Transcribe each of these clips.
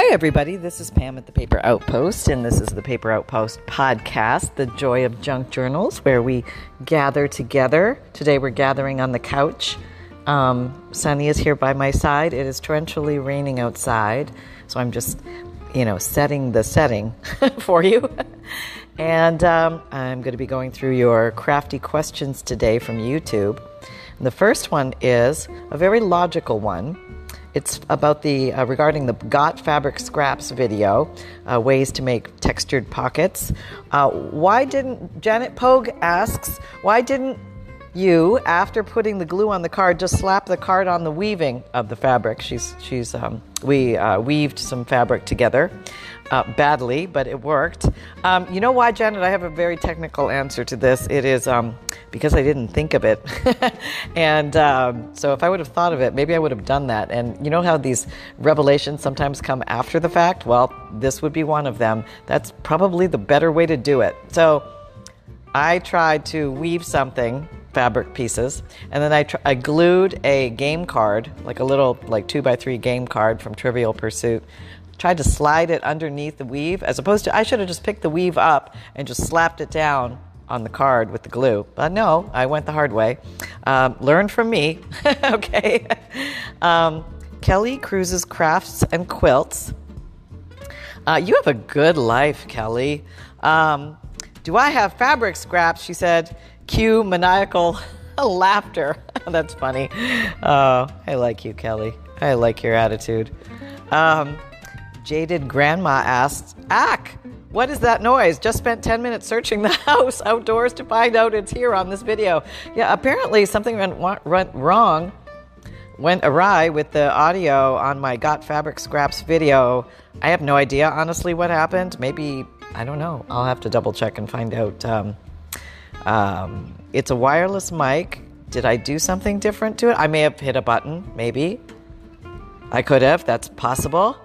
Hi, everybody. This is Pam at the Paper Outpost, and this is the Paper Outpost podcast, The Joy of Junk Journals, where we gather together. Today, we're gathering on the couch. Um, Sunny is here by my side. It is torrentially raining outside, so I'm just, you know, setting the setting for you. and um, I'm going to be going through your crafty questions today from YouTube. And the first one is a very logical one. It's about the uh, regarding the Got Fabric Scraps video, uh, ways to make textured pockets. Uh, why didn't Janet Pogue asks why didn't you, after putting the glue on the card, just slap the card on the weaving of the fabric? She's she's um, we uh, weaved some fabric together uh, badly, but it worked. Um, you know why, Janet? I have a very technical answer to this. It is um, because I didn't think of it. and um, so if I would have thought of it, maybe I would have done that. And you know how these revelations sometimes come after the fact? Well, this would be one of them. That's probably the better way to do it. So I tried to weave something fabric pieces and then I, tr- I glued a game card like a little like two by three game card from trivial pursuit tried to slide it underneath the weave as opposed to I should have just picked the weave up and just slapped it down on the card with the glue. But no, I went the hard way. Um, learn from me, okay? Um, Kelly Cruises Crafts and Quilts. Uh, you have a good life, Kelly. Um, do I have fabric scraps? She said, cue maniacal laughter. That's funny. Oh, I like you, Kelly. I like your attitude. Um, Jaded Grandma asked, Ack, what is that noise? Just spent 10 minutes searching the house outdoors to find out it's here on this video. Yeah, apparently something went, went wrong, went awry with the audio on my Got Fabric Scraps video. I have no idea, honestly, what happened. Maybe, I don't know. I'll have to double check and find out. Um, um, it's a wireless mic. Did I do something different to it? I may have hit a button, maybe. I could have, that's possible.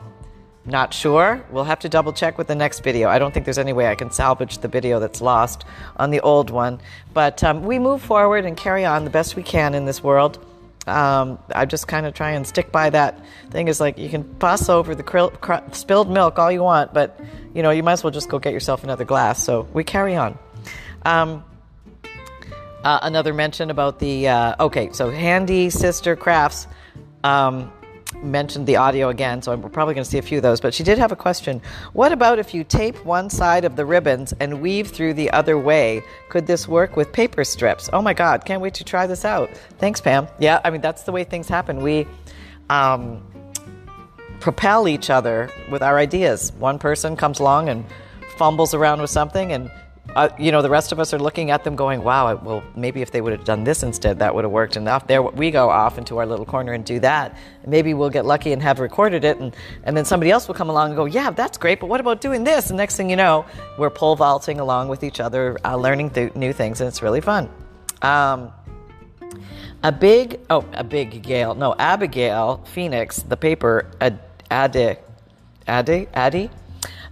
Not sure. We'll have to double check with the next video. I don't think there's any way I can salvage the video that's lost on the old one. But um, we move forward and carry on the best we can in this world. Um, I just kind of try and stick by that thing. Is like you can pass over the krill, cr- spilled milk all you want, but you know you might as well just go get yourself another glass. So we carry on. Um, uh, another mention about the uh, okay, so handy sister crafts. Um, mentioned the audio again, so we're probably going to see a few of those. But she did have a question. What about if you tape one side of the ribbons and weave through the other way? Could this work with paper strips? Oh my God, can't wait to try this out. Thanks, Pam. Yeah, I mean, that's the way things happen. We um, propel each other with our ideas. One person comes along and fumbles around with something and uh, you know, the rest of us are looking at them going, wow, well, maybe if they would have done this instead, that would have worked. And off there we go off into our little corner and do that. maybe we'll get lucky and have recorded it. And, and then somebody else will come along and go, yeah, that's great, but what about doing this? And next thing you know, we're pole vaulting along with each other, uh, learning th- new things, and it's really fun. Um, a big, oh, a big Gail, no, Abigail Phoenix, the paper, Ad, Addy, Addy, Addy,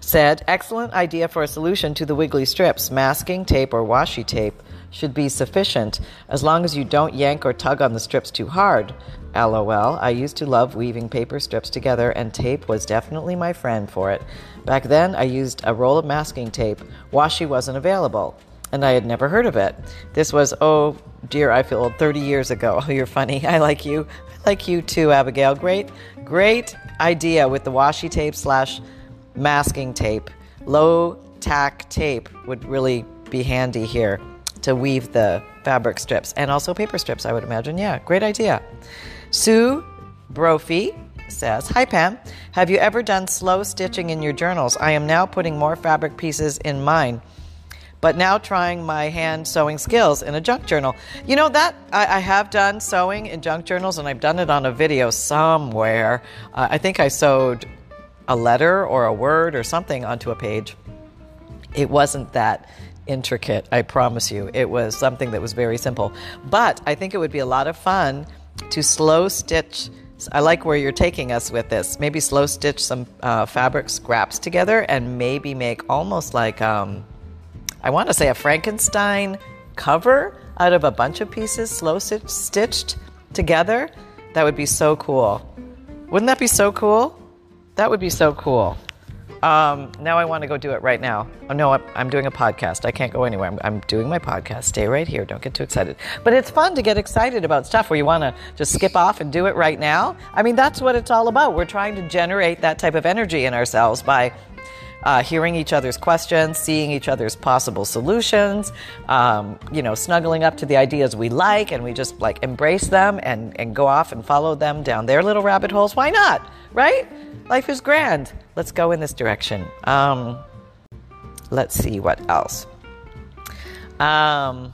said, excellent idea for a solution to the wiggly strips. Masking tape or washi tape should be sufficient as long as you don't yank or tug on the strips too hard. LOL. I used to love weaving paper strips together, and tape was definitely my friend for it. Back then, I used a roll of masking tape. Washi wasn't available, and I had never heard of it. This was, oh dear, I feel old, 30 years ago. Oh, you're funny. I like you. I like you too, Abigail. Great, great idea with the washi tape slash masking tape. Low tack tape would really be handy here to weave the fabric strips and also paper strips, I would imagine. Yeah, great idea. Sue Brophy says, Hi Pam, have you ever done slow stitching in your journals? I am now putting more fabric pieces in mine, but now trying my hand sewing skills in a junk journal. You know that I, I have done sewing in junk journals and I've done it on a video somewhere. Uh, I think I sewed a letter or a word or something onto a page. It wasn't that intricate, I promise you. It was something that was very simple. But I think it would be a lot of fun to slow stitch. I like where you're taking us with this. Maybe slow stitch some uh, fabric scraps together and maybe make almost like, um, I want to say, a Frankenstein cover out of a bunch of pieces slow stitched together. That would be so cool. Wouldn't that be so cool? That would be so cool. Um, now I want to go do it right now. Oh, no, I'm, I'm doing a podcast. I can't go anywhere. I'm, I'm doing my podcast. Stay right here. Don't get too excited. But it's fun to get excited about stuff where you want to just skip off and do it right now. I mean, that's what it's all about. We're trying to generate that type of energy in ourselves by uh, hearing each other's questions, seeing each other's possible solutions, um, you know, snuggling up to the ideas we like, and we just like embrace them and, and go off and follow them down their little rabbit holes. Why not? Right? Life is grand. Let's go in this direction. Um, let's see what else. Um,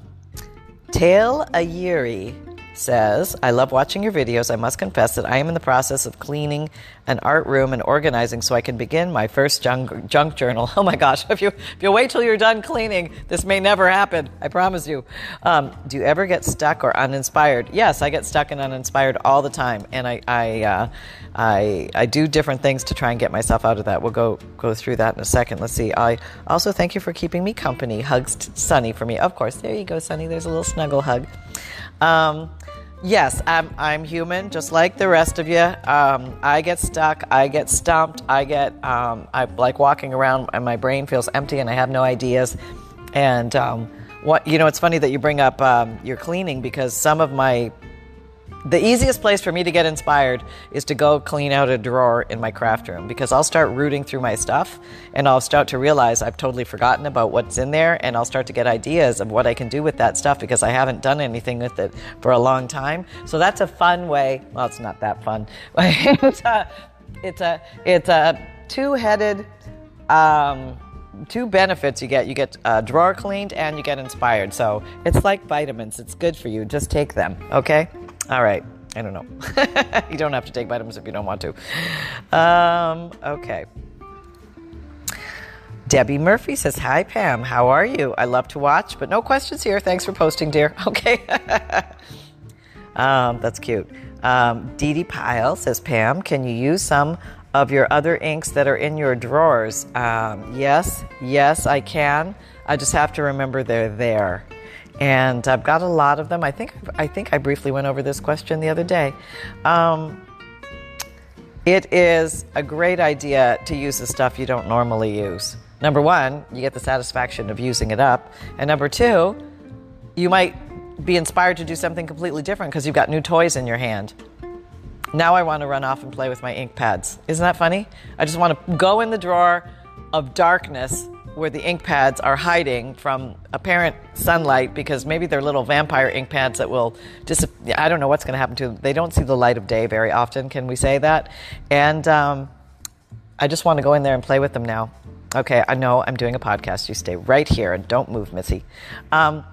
Tail Ayiri says, I love watching your videos. I must confess that I am in the process of cleaning an art room and organizing so I can begin my first junk, junk journal. Oh my gosh, if you, if you wait till you're done cleaning, this may never happen. I promise you. Um, do you ever get stuck or uninspired? Yes, I get stuck and uninspired all the time. And I, I, uh, I, I do different things to try and get myself out of that. We'll go, go through that in a second. Let's see. I also thank you for keeping me company. Hugs Sunny for me. Of course, there you go, Sunny. There's a little snuggle hug. Um, yes, I'm, I'm human, just like the rest of you. Um, I get stuck, I get stumped, I get, um, I like walking around and my brain feels empty and I have no ideas. And um, what, you know, it's funny that you bring up um, your cleaning because some of my the easiest place for me to get inspired is to go clean out a drawer in my craft room because I'll start rooting through my stuff and I'll start to realize I've totally forgotten about what's in there and I'll start to get ideas of what I can do with that stuff because I haven't done anything with it for a long time. So that's a fun way. Well, it's not that fun. it's a it's a it's a two-headed um, two benefits you get. You get a drawer cleaned and you get inspired. So it's like vitamins. It's good for you. Just take them, okay? All right. I don't know. you don't have to take vitamins if you don't want to. Um, okay. Debbie Murphy says, Hi, Pam. How are you? I love to watch, but no questions here. Thanks for posting, dear. Okay. um, that's cute. Um, Dee Dee Pyle says, Pam, can you use some of your other inks that are in your drawers? Um, yes, yes, I can. I just have to remember they're there and I've got a lot of them. I think I think I briefly went over this question the other day. Um, it is a great idea to use the stuff you don't normally use. Number one, you get the satisfaction of using it up, and number two, you might be inspired to do something completely different because you've got new toys in your hand. Now I want to run off and play with my ink pads. Isn't that funny? I just want to go in the drawer of darkness where the ink pads are hiding from apparent sunlight because maybe they're little vampire ink pads that will just I don't know what's going to happen to them. They don't see the light of day very often. Can we say that? And um, I just want to go in there and play with them now. Okay, I know I'm doing a podcast. You stay right here and don't move, Missy. Um,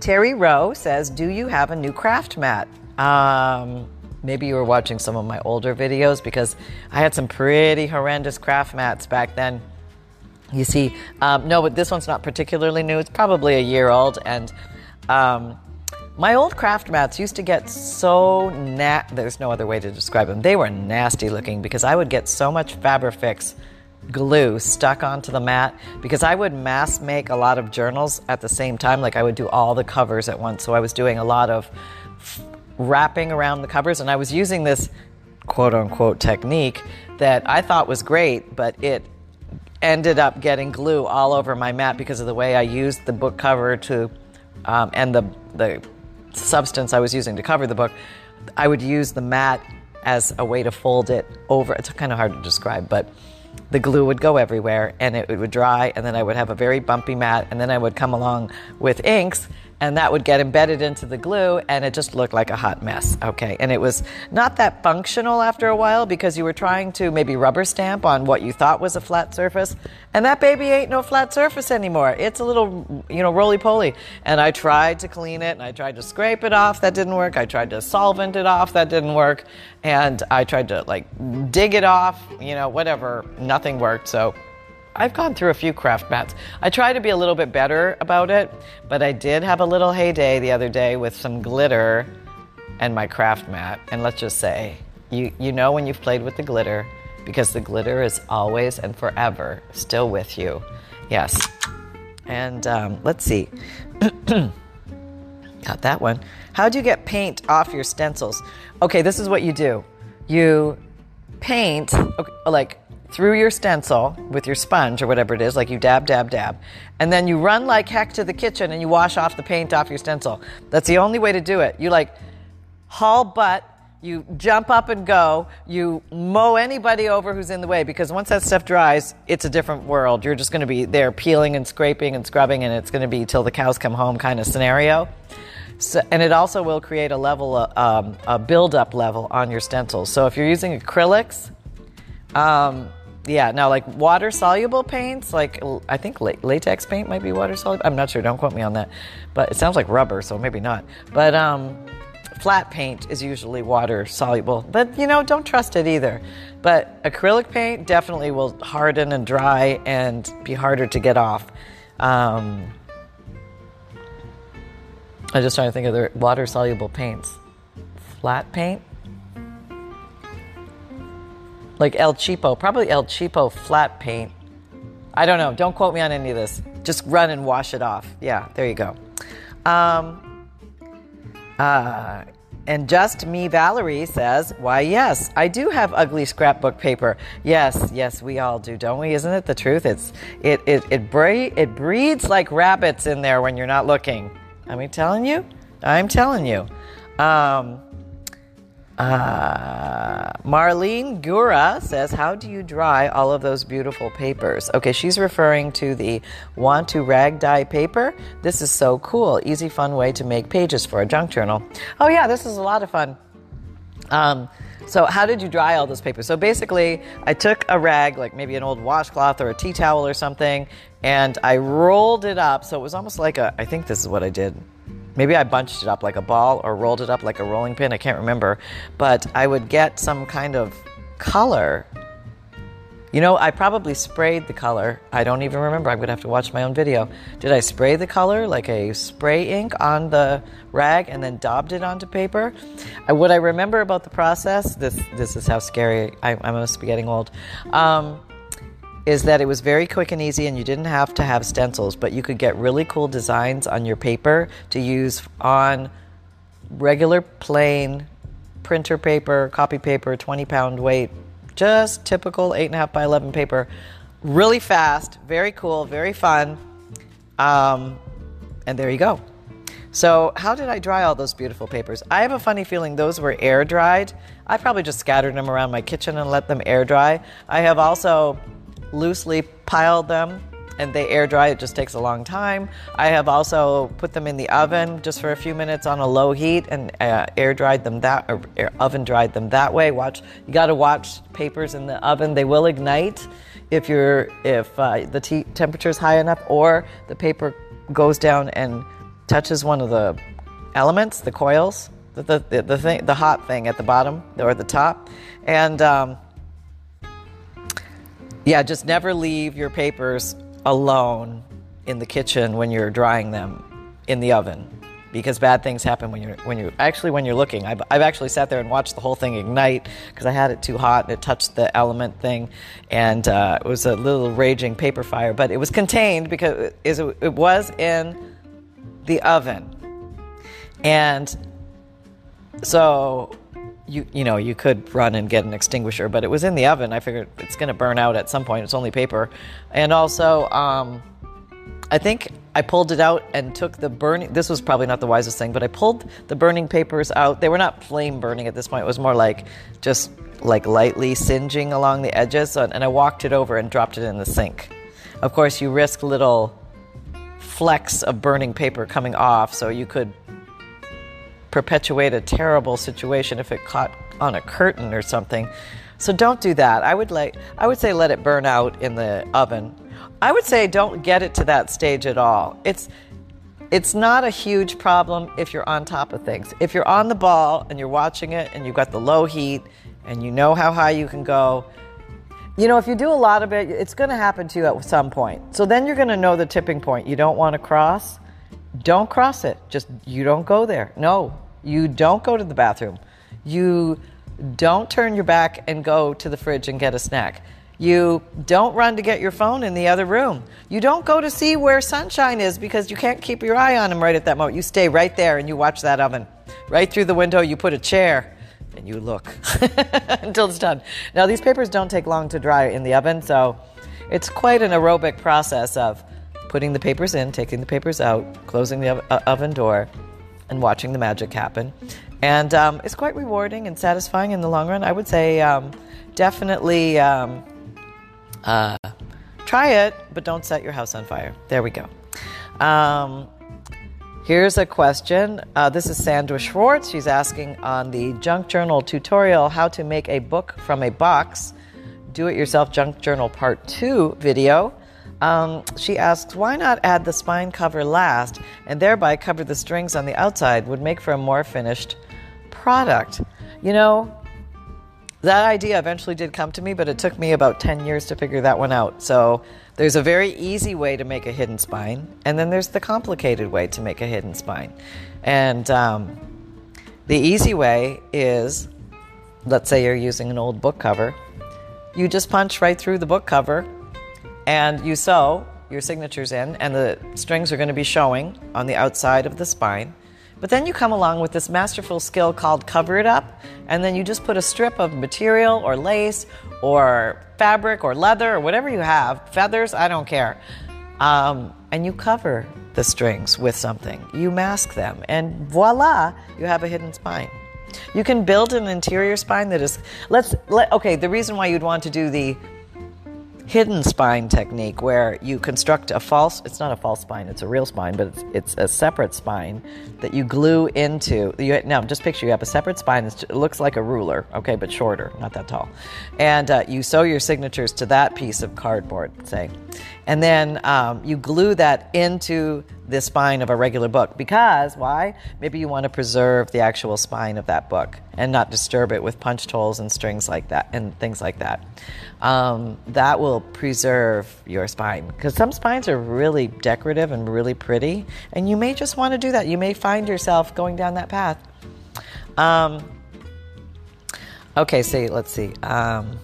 Terry Rowe says, "Do you have a new craft mat?" Um, maybe you were watching some of my older videos because I had some pretty horrendous craft mats back then. You see, um, no, but this one's not particularly new. It's probably a year old, and um, my old craft mats used to get so na- there's no other way to describe them. They were nasty looking because I would get so much Fabrifix glue stuck onto the mat because I would mass make a lot of journals at the same time. Like I would do all the covers at once. So I was doing a lot of wrapping around the covers, and I was using this quote unquote technique that I thought was great, but it ended up getting glue all over my mat because of the way I used the book cover to, um, and the the substance I was using to cover the book. I would use the mat as a way to fold it over. It's kind of hard to describe, but the glue would go everywhere and it, would dry, and then I would have a very bumpy mat, and then I would come along with inks and that would get embedded into the glue and it just looked like a hot mess. Okay. And it was not that functional after a while because you were trying to maybe rubber stamp on what you thought was a flat surface. And that baby ain't no flat surface anymore. It's a little, you know, roly poly. And I tried to clean it and I tried to scrape it off. That didn't work. I tried to solvent it off. That didn't work. And I tried to like dig it off, you know, whatever. Nothing worked. So I've gone through a few craft mats. I try to be a little bit better about it, but I did have a little heyday the other day with some glitter and my craft mat. And let's just say, you, you know when you've played with the glitter because the glitter is always and forever still with you. Yes. And um, let's see. Got that one. How do you get paint off your stencils? Okay, this is what you do. You paint, like through your stencil with your sponge or whatever it is, like you dab, dab, dab, and then you run like heck to the kitchen and you wash off the paint off your stencil. That's the only way to do it. You like haul butt, you jump up and go, you mow anybody over who's in the way because once that stuff dries, it's a different world. You're just going to be there peeling and scraping and scrubbing, and it's going to be till the cows come home kind of scenario. So, and it also will create a level, um, a build-up level on your stencils. So if you're using acrylics, um, yeah, now like water soluble paints, like I think latex paint might be water soluble. I'm not sure. Don't quote me on that, but it sounds like rubber, so maybe not. But um, flat paint is usually water soluble, but you know, don't trust it either. But acrylic paint definitely will harden and dry and be harder to get off. Um, I'm just trying to think of the water soluble paints. Flat paint? Like El Cheapo, probably El Cheapo flat paint. I don't know. Don't quote me on any of this. Just run and wash it off. Yeah, there you go. Um, uh, and just me, Valerie says, Why, yes, I do have ugly scrapbook paper. Yes, yes, we all do, don't we? Isn't it the truth? It's, it, it, it, bre- it breeds like rabbits in there when you're not looking. I'm telling you? I'm telling you. Um, uh, Marlene Gura says, How do you dry all of those beautiful papers? Okay, she's referring to the Want to Rag Dye paper. This is so cool. Easy, fun way to make pages for a junk journal. Oh, yeah, this is a lot of fun. Um, so, how did you dry all those papers? So, basically, I took a rag, like maybe an old washcloth or a tea towel or something, and I rolled it up. So, it was almost like a, I think this is what I did. Maybe I bunched it up like a ball or rolled it up like a rolling pin. I can't remember. But I would get some kind of color. You know, I probably sprayed the color. I don't even remember. I'm going to have to watch my own video. Did I spray the color like a spray ink on the rag and then daubed it onto paper? What I remember about the process, this, this is how scary I, I must be getting old. Um, is that it was very quick and easy and you didn't have to have stencils, but you could get really cool designs on your paper to use on regular plain printer paper, copy paper, 20 pound weight, just typical 8.5 by 11 paper. Really fast, very cool, very fun. Um, and there you go. So, how did I dry all those beautiful papers? I have a funny feeling those were air dried. I probably just scattered them around my kitchen and let them air dry. I have also loosely piled them and they air dry. It just takes a long time. I have also put them in the oven just for a few minutes on a low heat and uh, air dried them that or oven dried them that way. Watch, you got to watch papers in the oven. They will ignite if you're if uh, the temperature is high enough or the paper goes down and touches one of the elements, the coils, the the, the thing, the hot thing at the bottom or the top, and um, yeah, just never leave your papers alone in the kitchen when you're drying them in the oven because bad things happen when you're when you actually when you're looking. I've, I've actually sat there and watched the whole thing ignite because I had it too hot and it touched the element thing, and uh, it was a little raging paper fire. But it was contained because it, it was in the oven, and so you you know you could run and get an extinguisher, but it was in the oven. I figured it's going to burn out at some point. It's only paper, and also um, I think I pulled it out and took the burning. This was probably not the wisest thing, but I pulled the burning papers out. They were not flame burning at this point. It was more like just like lightly singeing along the edges, and I walked it over and dropped it in the sink. Of course, you risk little flecks of burning paper coming off, so you could perpetuate a terrible situation if it caught on a curtain or something. So don't do that. I would like I would say let it burn out in the oven. I would say don't get it to that stage at all. It's it's not a huge problem if you're on top of things. If you're on the ball and you're watching it and you've got the low heat and you know how high you can go, you know, if you do a lot of it, it's going to happen to you at some point. So then you're going to know the tipping point you don't want to cross. Don't cross it. Just you don't go there. No, you don't go to the bathroom. You don't turn your back and go to the fridge and get a snack. You don't run to get your phone in the other room. You don't go to see where sunshine is because you can't keep your eye on him right at that moment. You stay right there and you watch that oven. Right through the window, you put a chair and you look until it's done. Now, these papers don't take long to dry in the oven, so it's quite an aerobic process of putting the papers in, taking the papers out, closing the oven door, and watching the magic happen. And um, it's quite rewarding and satisfying in the long run. I would say um, definitely um, uh, try it, but don't set your house on fire. There we go. Um, Here's a question. Uh, this is Sandra Schwartz. She's asking on the Junk Journal tutorial how to make a book from a box, do it yourself Junk Journal Part 2 video. Um, she asks, why not add the spine cover last and thereby cover the strings on the outside? Would make for a more finished product. You know, that idea eventually did come to me, but it took me about 10 years to figure that one out. So there's a very easy way to make a hidden spine, and then there's the complicated way to make a hidden spine. And um, the easy way is let's say you're using an old book cover, you just punch right through the book cover and you sew your signatures in, and the strings are going to be showing on the outside of the spine. But then you come along with this masterful skill called cover it up, and then you just put a strip of material or lace or fabric or leather or whatever you have, feathers, I don't care. Um, and you cover the strings with something. You mask them, and voila, you have a hidden spine. You can build an interior spine that is, let's, let, okay, the reason why you'd want to do the hidden spine technique where you construct a false it's not a false spine it's a real spine but it's, it's a separate spine that you glue into you now just picture you have a separate spine that looks like a ruler okay but shorter not that tall. And uh, you sew your signatures to that piece of cardboard say. And then um, you glue that into the spine of a regular book. Because why? Maybe you want to preserve the actual spine of that book and not disturb it with punched holes and strings like that and things like that. Um, that will preserve your spine. Because some spines are really decorative and really pretty and you may just want to do that. You may find yourself going down that path. Um, okay see let's see. Um,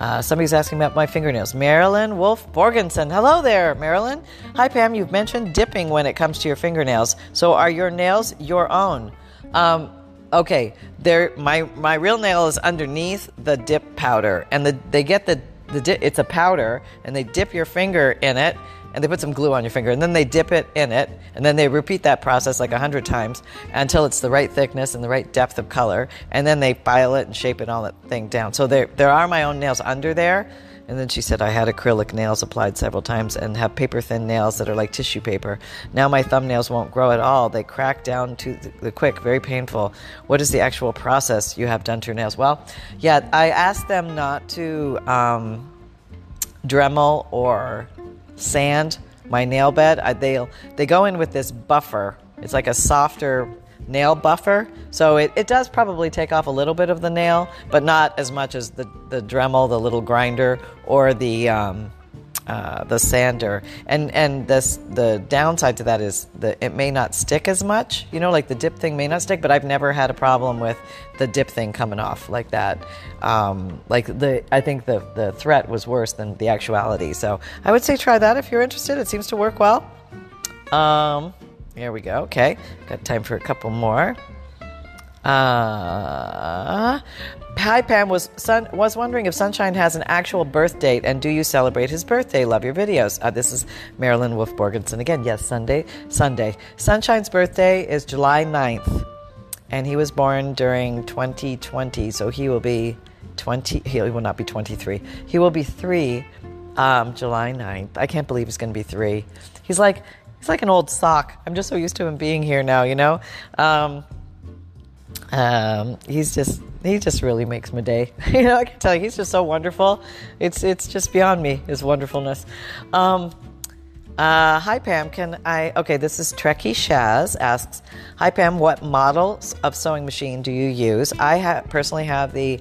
uh, somebody's asking about my fingernails. Marilyn Wolf Borgensen. Hello there, Marilyn. Hi, Pam. You've mentioned dipping when it comes to your fingernails. So are your nails your own? Um, okay, they my my real nail is underneath the dip powder, and the, they get the the di- it's a powder, and they dip your finger in it, and they put some glue on your finger and then they dip it in it and then they repeat that process like a hundred times until it's the right thickness and the right depth of color and then they file it and shape it all that thing down so there there are my own nails under there and then she said I had acrylic nails applied several times and have paper thin nails that are like tissue paper. Now my thumbnails won't grow at all. They crack down to the quick, very painful. What is the actual process you have done to your nails? Well, yeah, I asked them not to um, Dremel or sand my nail bed. I, they they go in with this buffer. It's like a softer nail buffer, so it, it does probably take off a little bit of the nail, but not as much as the the Dremel, the little grinder, or the um, uh, the sander. And and this the downside to that is that it may not stick as much. You know, like the dip thing may not stick, but I've never had a problem with the dip thing coming off like that. Um, like the I think the the threat was worse than the actuality. So I would say try that if you're interested. It seems to work well. Um, here we go. Okay, got time for a couple more. Uh, Hi Pam was sun, was wondering if Sunshine has an actual birth date and do you celebrate his birthday? Love your videos. Uh, this is Marilyn Wolf Borgensen again. Yes, Sunday. Sunday. Sunshine's birthday is July 9th, and he was born during 2020, so he will be 20. He will not be 23. He will be three, um, July 9th. I can't believe he's going to be three. He's like he's like an old sock. I'm just so used to him being here now. You know. Um, um, he's just he just really makes my day. you know, I can tell you, he's just so wonderful. It's it's just beyond me his wonderfulness. Um, uh, hi Pam, can I? Okay, this is Trekkie Shaz asks, Hi Pam, what models of sewing machine do you use? I ha- personally have the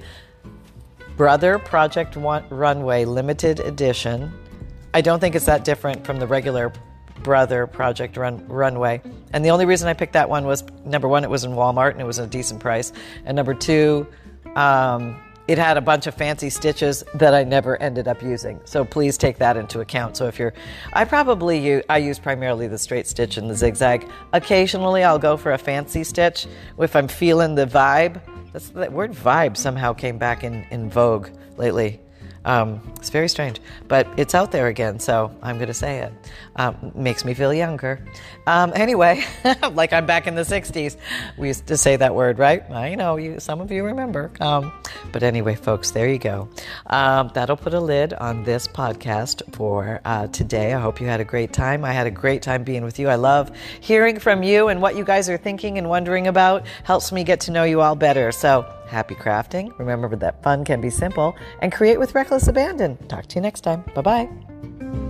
Brother Project One Runway Limited Edition. I don't think it's that different from the regular Brother Project Run, Runway. And the only reason I picked that one was number one, it was in Walmart and it was a decent price. And number two, um, it had a bunch of fancy stitches that I never ended up using. So please take that into account. So if you're, I probably use, I use primarily the straight stitch and the zigzag. Occasionally I'll go for a fancy stitch if I'm feeling the vibe That's, that word vibe somehow came back in, in vogue lately. Um, it's very strange, but it's out there again, so I'm going to say it. Um, makes me feel younger. Um, anyway, like I'm back in the 60s. We used to say that word, right? I know you. Some of you remember. Um, but anyway, folks, there you go. Um, that'll put a lid on this podcast for uh, today. I hope you had a great time. I had a great time being with you. I love hearing from you and what you guys are thinking and wondering about. Helps me get to know you all better. So Happy crafting. Remember that fun can be simple and create with reckless abandon. Talk to you next time. Bye bye.